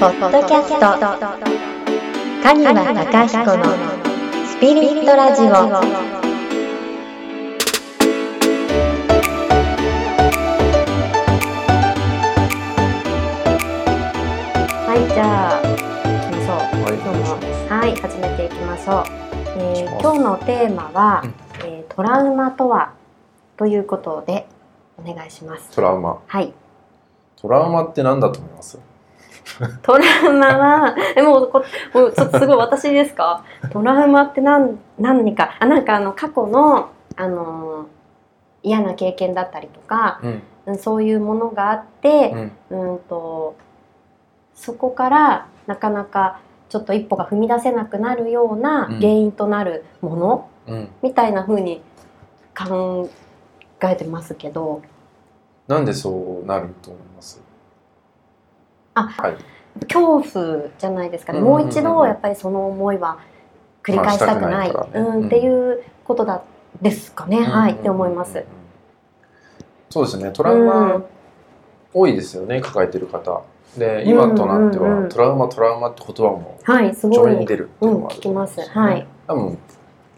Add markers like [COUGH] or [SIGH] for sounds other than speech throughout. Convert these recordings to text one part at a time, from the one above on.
ポッドキャスト。カニワタカヒコのスピリットラジオ。はいじゃあ行きましょう、はい今日もはい始めていきましょう、えー今日のテーマは、うん。えートラウマとは？ということでお願いします。トラウマ。はい。トラウマって何だと思います？[LAUGHS] トラウマは、え、もうこ、もうちょっとすごい私ですか？[LAUGHS] トラウマって何、何か、あ、なんかあの過去の、あのー嫌な経験だったりとか、うんうん。そういうものがあってう、ん。うん、と、そこからなかなかちょっと一歩が踏み出せなくなるようなうん。原因となるもの、うん。みたいな風に考えてますけど、なんでそうなると思います？あはい。恐怖じゃないですかね、うんうんうんうん。もう一度やっぱりその思いは繰り返したくない,、ね。うんうん。っていうことだですかね、はいって思います。そうですね。トラウマ、うん多いですよね抱えてる方。で今となっては、うんうんうんトラウマトラウマって言葉もはいす上に出るっていうのもあると思うんですよね。はい。多分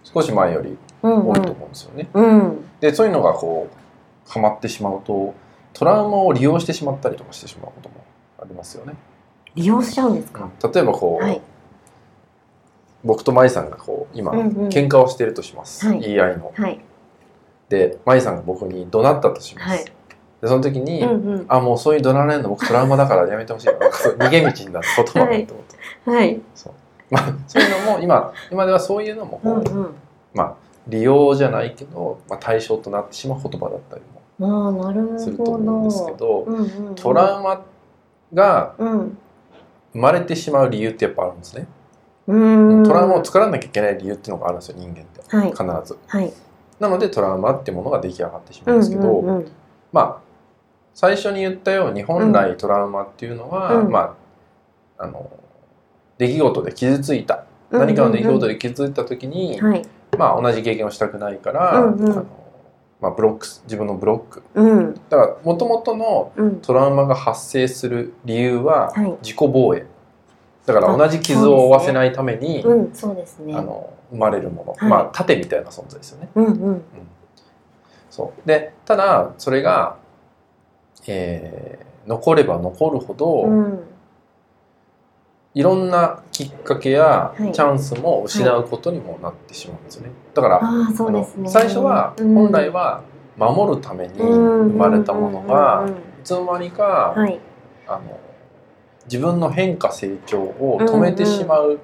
少し前よりうん多いと思うんですよね、うん。でそういうのがこうハマってしまうとトラウマを利用してしまったりとかしてしまうこともありますよね、利用しちゃうんですか、例えばこう、はい。僕と舞さんがこう今、うんうん。喧嘩をしてるとします、はい。言い合いの。はい。で舞さんが僕に怒鳴ったとします、はい。でその時に、うんうん。あもうそういう怒鳴られるの僕トラウマだからやめてほしい。逃げ道になる言葉だと思って、はい。そう。まあそういうのも今今ではそういうのもこう、うんうん。まあ利用じゃないけど、まあ、対象となってしまう言葉だったりもすると思うんですけど、うんうんうん、トラウマがうん。生まれてしまう理由ってやっぱあるんですね、うん。トラウマを作らなきゃいけない理由っていうのがあるんですよ人間ってはい。必ず。はい。なのでトラウマってものが出来上がってしまうんですけど、うんうんうん。まあ最初に言ったように本来トラウマっていうのは、うん。まああの出来事で傷ついた。何かの出来事で傷ついた時に、はい。まあ同じ経験をしたくないから、うんうん。あのまあ、ブロック自分のブロック。うん。だからもともとのうん。トラウマが発生する理由ははい。自己防衛。だから同じ傷を負わせないために、うんそうですね。あの生まれるもの、はい。まあ盾みたいな存在ですよね。うんうん。そう。でただそれが、えー残れば残るほど、うんいろんなきっかけやはい。チャンスも失うことにもなってしまうんですよね。だから、ね。最初はうん。本来は守るために生まれたものがいつの間にか、はい。あの自分の変化成長を止めてしまう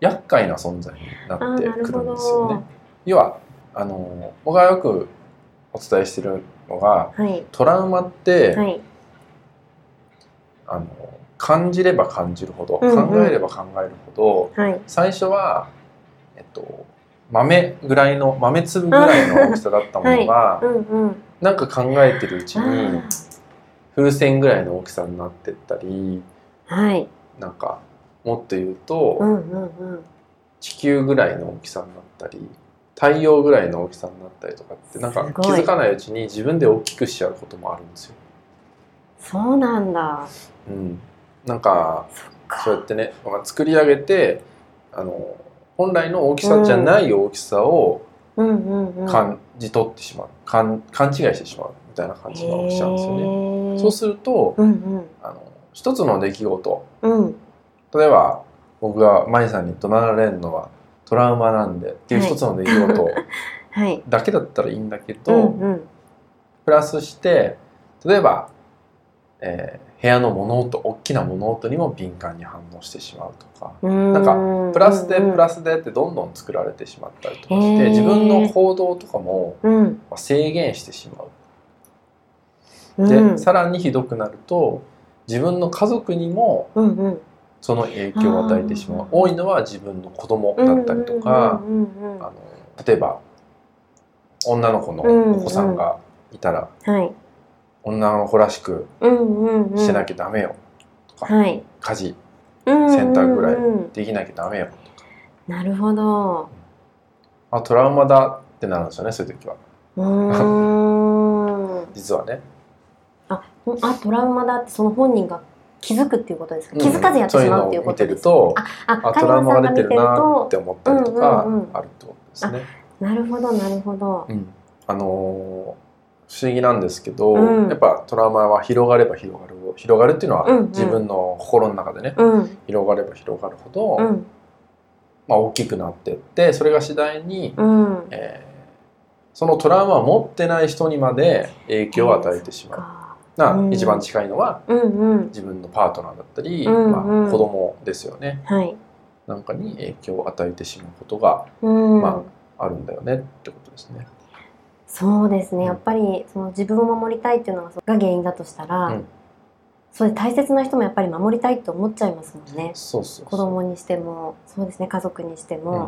厄介な存在になってくるんですよね。要はあの僕がよくお伝えしてるのがはい。トラウマって、はい。あの感じれば感じるほど、うんうん。考えれば考えるほどはい。最初は、えっと、豆ぐらいの豆粒ぐらいの大きさだったものが、[LAUGHS] うんうん。なんか考えてるうちあに風船ぐらいの大きさになってったりーはい。なんかもっと言うと、うんうんうん。地球ぐらいの大きさになったり太陽ぐらいの大きさになったりとかってなんか気づかないうちに自分で大きくしちゃうこともあるんですよ。そうなんだ。うん、なんかそうやってね、まあ、作り上げてあの本来の大きさじゃない大きさを感じ取ってしまう、勘勘違いしてしまうみたいな感じが起きちゃうんですよね。ねそうすると、うんうん。あの一つの出来事。うん。例えば僕が舞さんに怒鳴られるのはトラウマなんでっていうはい一つの出来事はい。だけだったらいいんだけど、プラスして例えば、えー部屋の物音大きな物音にも敏感に反応してしまうとか。なんかプラスでプラススでってどんどん作られてしまったりとかして自分の行動とかもうん。まあ制限してしまう。うん。でさらにひどくなると自分の家族にもうんうん。その影響を与えてしまう。あー。多いのは自分の子供だったりとか例えば女の子のお子さんがいたらはい女の子らしくうんうんうん。してなきゃダメよ。とかはい。家事洗洗濯ぐらいうんできなきゃダメよ。とかなるほど。あトラウマだってなるんですよねそういう時は。[LAUGHS] 実はね。ああトラウマだってその本人が気づくっていうことですか？気づかずやってしまうっていうことですか、そういうのを見てるとああトラウマが出てるなとって思ったりとかうんうんうんあるってことですね。なるほどなるほど。うん。あのー不思議なんですけど、うん。やっぱトラウマは広がれば広がる広がるっていうのはうんうん。自分の心の中でね、うん。広がれば広がるほど、うん。まあ、大きくなってってそれが次第に、うん。えーそのトラウマを持ってない人にまで影響を与えてしまう。か。なうん。一番近いのは自分のパートナーだったり、まあ、子供ですよね。はい。なんかに影響を与えてしまうことがうん、まあるんだよねってことですね。そうですね。うん。やっぱりその自分を守りたいっていうのがが原因だとしたら、うん。そういう大切な人もやっぱり守りたいって思っちゃいますもんね。そうそう子供にしてもそうですね。家族にしても、うん。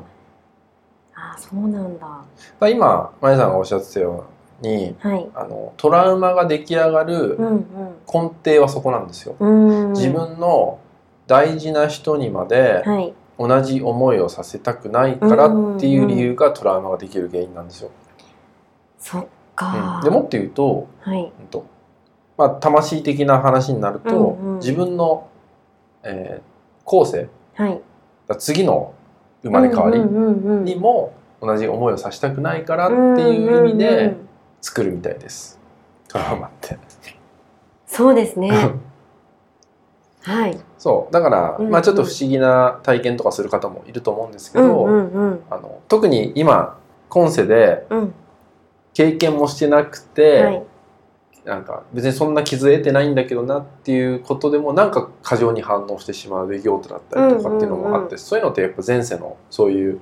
ああそうなんだ。今まやさんがおっしゃってたようにはい。あのトラウマが出来上がるうん根底はそこなんですよ。うんうん。自分の大事な人にまではい。同じ思いをさせたくないからっていう理由がトラウマができる原因なんですよ。そっうか、ん。でもっと言うと,、はい。うんとまあ、魂的な話になると、うんうん。自分の、えー後世はい。次の生まれ変わりうんうんうんうんにも同じ思いをさせたくないからっていう意味うんうんうでん。作るみたいです。トラウマって。そうですね。[LAUGHS] はい。そう。だから、うんうん。まあちょっと不思議な体験とかする方もいると思うんですけど、うんうんうん。あの特に今今世でうん経験もしてなくて、はい。なんか別にそんな傷得てないんだけどなっていうことでもなんか過剰に反応してしまう出来事だったりとかっていうのもあって、うんうんうんそういうのってやっぱ前世のそういう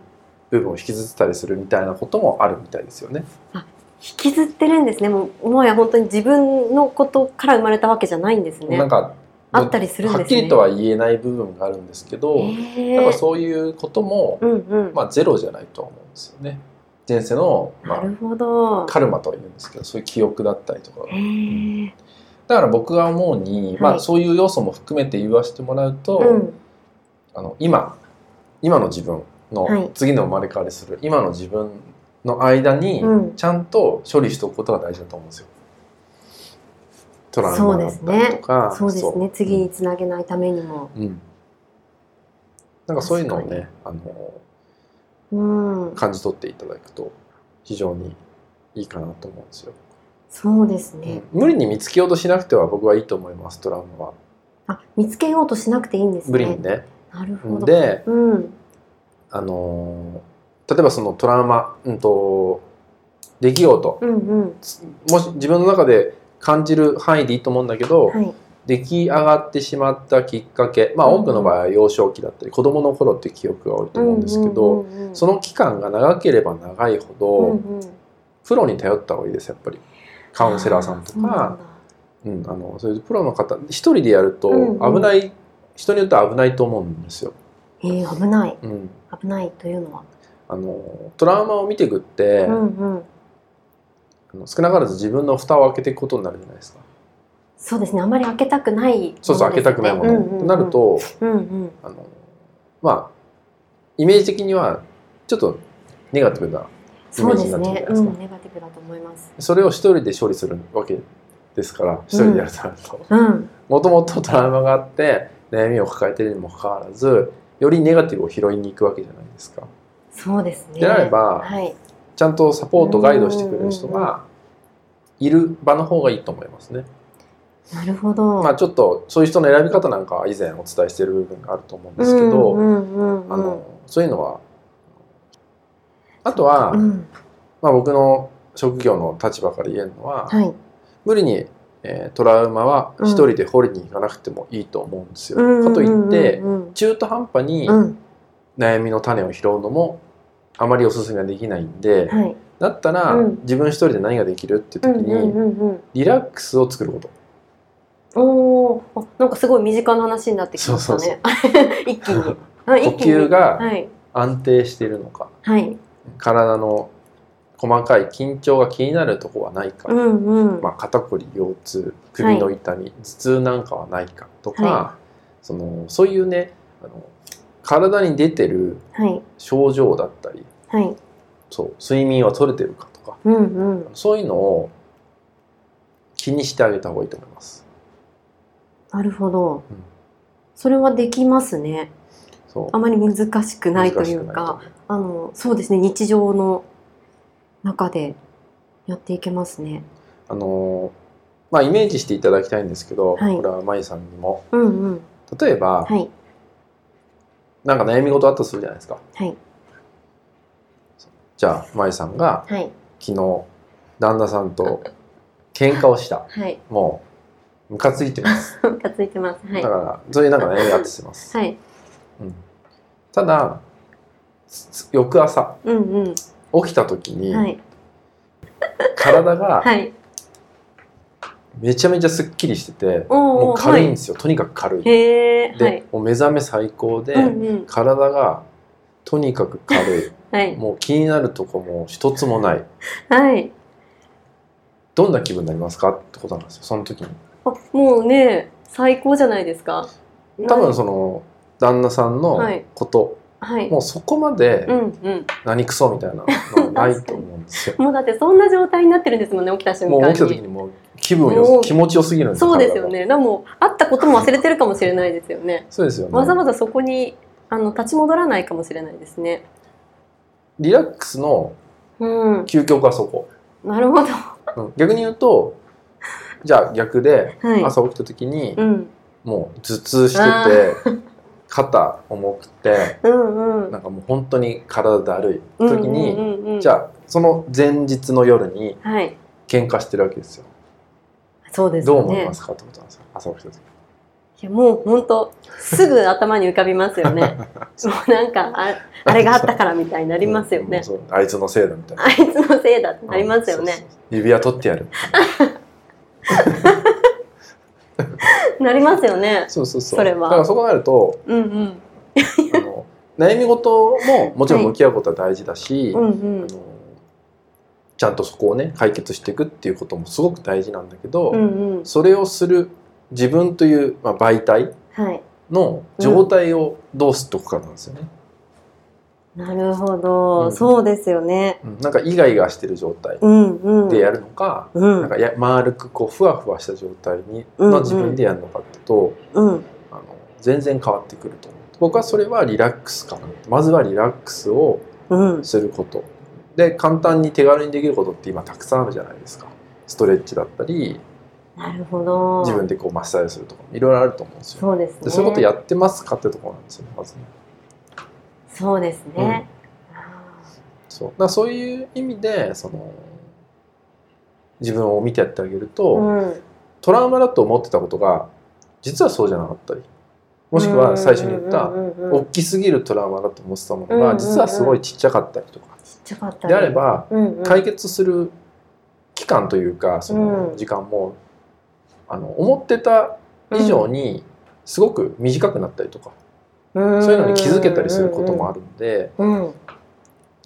部分を引きずってたりするみたいなこともあるみたいですよね。引きずってるんですね。もうもはや本当に自分のことから生まれたわけじゃないんですね。なんかあったりするんですね。はっきりとは言えない部分があるんですけど、へやっぱえそういうことも、うんうん、まあ、ゼロじゃないとは思うんですよね。前世の、まあ、なるほど。カルマとは言うんですけどそういう記憶だったりとか。へえだから僕が思うに、まあ、はいそういう要素も含めて言わせてもらうと、うん。あの今今の自分のはい。次の生まれ変わりする今の自分の間にうん。ちゃんと処理しておくことが大事だと思うんですよ。トラウマだったりとかそうですね。そ次につなげないためにも。うん、なんかそういうのをねあのうん感じ取っていただくと非常にいいかなと思うんですよ。そうですね、うん。無理に見つけようとしなくては僕はいいと思いますトラウマは。あ見つけようとしなくていいんですね。無理にね。なるほど。でうん。あのー例えばそのトラウマ、うん、と出来事うんうん。もし自分の中で感じる範囲でいいと思うんだけど、はい出来上がってしまったきっかけ。まあ多くの場合は幼少期だったり子供の頃っていう記憶が多いと思うんですけど、その期間が長ければ長いほど、うんうん。プロに頼った方がいいですやっぱり。カウンセラーさんとか。だ。うん、あのそういうプロの方一人でやるとうんうん。危ない、人によっては危ないと思うんですよ。えー、危ない。うん、危ないというのは？あのトラウマを見ていくって、うんうん。あの少なからず自分の蓋を開けていくことになるじゃないですか。そうですね。あまり開けたくないね、そうそう開けたくないもの、うんうんうんとなるとうんうん。あのまあイメージ的にはちょっとネガティブなイメージになってじゃないですか。うんネガティブだと思います。それを一人で処理するわけですから一人でやると。なるとうん。もともとトラウマがあって悩みを抱えているにもかかわらずよりネガティブを拾いに行くわけじゃないですか。そうですね。であればはい。ちゃんとサポートガイドしてくれる人がいる場の方がいいと思いますね。なるほど。まあちょっとそういう人の選び方なんかは以前お伝えしている部分があると思うんですけど、うんうんうんうん。あのそういうのはあとは、う。ん。まあ、僕の職業の立場から言えるのは、はい。無理に、えートラウマは一人で掘りに行かなくてもいいと思うんですよ。うんかといってうん。うん中途半端にうん。悩みの種を拾うのもあまりおすすめはできないんで、はい。だったら、うん。自分一人で何ができるっていう時に、リラックスを作ること。おー。あなんかすごい身近な話になってきましたね。一気に。呼吸がはい。安定しているのか、はい。体の細かい緊張が気になるとこはないか、うんうん。まあ、肩こり腰痛首の痛み、頭痛なんかはないか。とか、はそのそういうねあの体に出てるはい。症状だったりはい。そう睡眠は取れてるかとかうんうん。そういうのを気にしてあげた方がいいと思います。なるほど。うん。それはできますね。あまり難しくないというかあのそうですね。日常の中でやっていけますね。あのーまあイメージしていただきたいんですけど、はい。これはまゆさんにも。うんうん。例えば、はい。なんか悩み事あったとするじゃないですか。はい。じゃあまゆさんがはい。昨日旦那さんと喧嘩をした。はい。もうムカついてます、[LAUGHS] ムカついてます。はい。だからそういうなんか悩みあったとします、はい。うん、ただつ翌朝うんうん。起きた時に、はい。体がはい。めちゃめちゃすっきりしてて、もう軽いんですよ、とにかく軽い。で、もう目覚め最高で、うんうん。体がとにかく軽い。[LAUGHS] はい。もう気になるとこも一つもない。はい。どんな気分になりますか？ってことなんですよ。その時にあもうね最高じゃないですか。多分その旦那さんのはい。こと、はい。もうそこまでうんうん。何クソみたいなのは [LAUGHS] ないと思うんですよ。もうだってそんな状態になってるんですもんね起きた瞬間に。もう起きた時にもう気分もよう気持ちよすぎるんですよそうですよね。でも会ったことも忘れてるかもしれないですよね。そうですよねわざわざそこにあの立ち戻らないかもしれないですね。リラックスのうん。究極はそこ、なるほど。うん。逆に言うとじゃあ逆ではい朝起きた時にうんもう頭痛してて肩重くてうんうんなんかもう本当に体だるい時に、うんうんうんじゃあその前日の夜にはい喧嘩してるわけですよ。そうですどう思いますかってことなんですよ。朝起きた時。いやもう本当すぐ頭に浮かびますよね [LAUGHS] もうなんかああれがあったからみたいになりますよねうんもうそうあいつのせいだみたいな。あいつのせいだってなりますよねうんそうそう指輪取ってやる。[LAUGHS] [LAUGHS] なりますよね。そうそうそう。それは。だからそう考えるとうんうん。あの悩み事ももちろん向き合うことは大事だし、うんうん。あのちゃんとそこをね解決していくっていうこともすごく大事なんだけど、うんうん。それをする自分という、まあ、媒体はい。の状態をどうすっておくかなんですよね。なるほど、うん。そうですよね。うん。なんかイガイガしてる状態うんうん。でやるのか、うん。なんかや丸くこうふわふわした状態にうんうん。の自分でやるのかっていうと、うん。あの全然変わってくると思う。僕はそれはリラックスかな。まずはリラックスをうん。すること。で簡単に手軽にできることって今たくさんあるじゃないですか。ストレッチだったりなるほど。自分でこうマッサージするとかいろいろあると思うんですよ。そうですね。でそういうことやってますかってところなんですよまずねそうですね、そう。だそういう意味でその自分を見てやってあげると、うん。トラウマだと思ってたことが実はそうじゃなかったりもしくは最初に言ったうんうんうん。うん大きすぎるトラウマだと思ってたものうんうんうん。が実はすごいちっちゃかったりとか。ちっちゃかったり。であればうんうん。解決する期間というかそのうん。時間もあの思ってた以上にすごく短くなったりとか。うんそういうのに気づけたりすることもあるんでうん。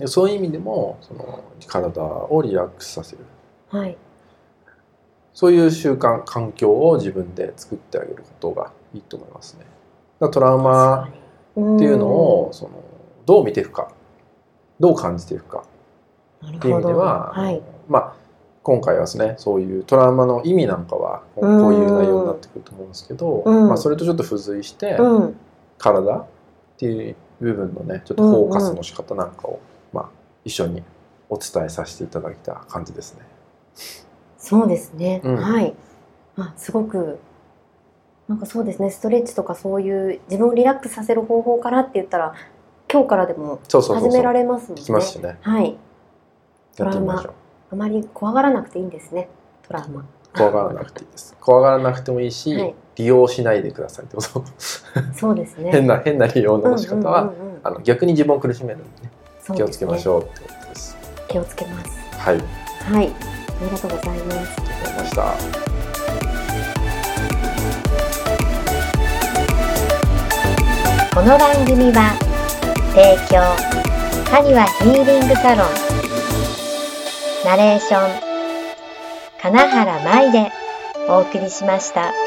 そういう意味でもその体をリラックスさせる。はい。そういう習慣環境を自分で作ってあげることがいいと思いますね。だトラウマっていうのをそのどう見ていくかどう感じていくかっていう意味では、はい。まあ今回はですねそういうトラウマの意味なんかはこういう内容になってくると思うんですけど、うん。まあ、それとちょっと付随して、うん体っていう部分のねちょっとフォーカスの仕方なんかを、まあ、一緒にお伝えさせていただいた感じですね。そうですね、うん。はい。あすごくなんかそうですね。ストレッチとかそういう自分をリラックスさせる方法からって言ったら今日からでも始められますもんね。聞きますしね。はい。やってみましょう。あまり怖がらなくていいんですね。トラウマ。怖がらなくていいです。怖がらなくてもいいし、はい利用しないでくださいってこと。そうですね変な変な利用の仕方は、あの逆に自分を苦しめるんでね、ですね気をつけましょうってことです。気をつけますはい、ありはいありがとうございますがとうございました。この番組は提供カニワヒーリングサロンナレーション金原舞でお送りしました。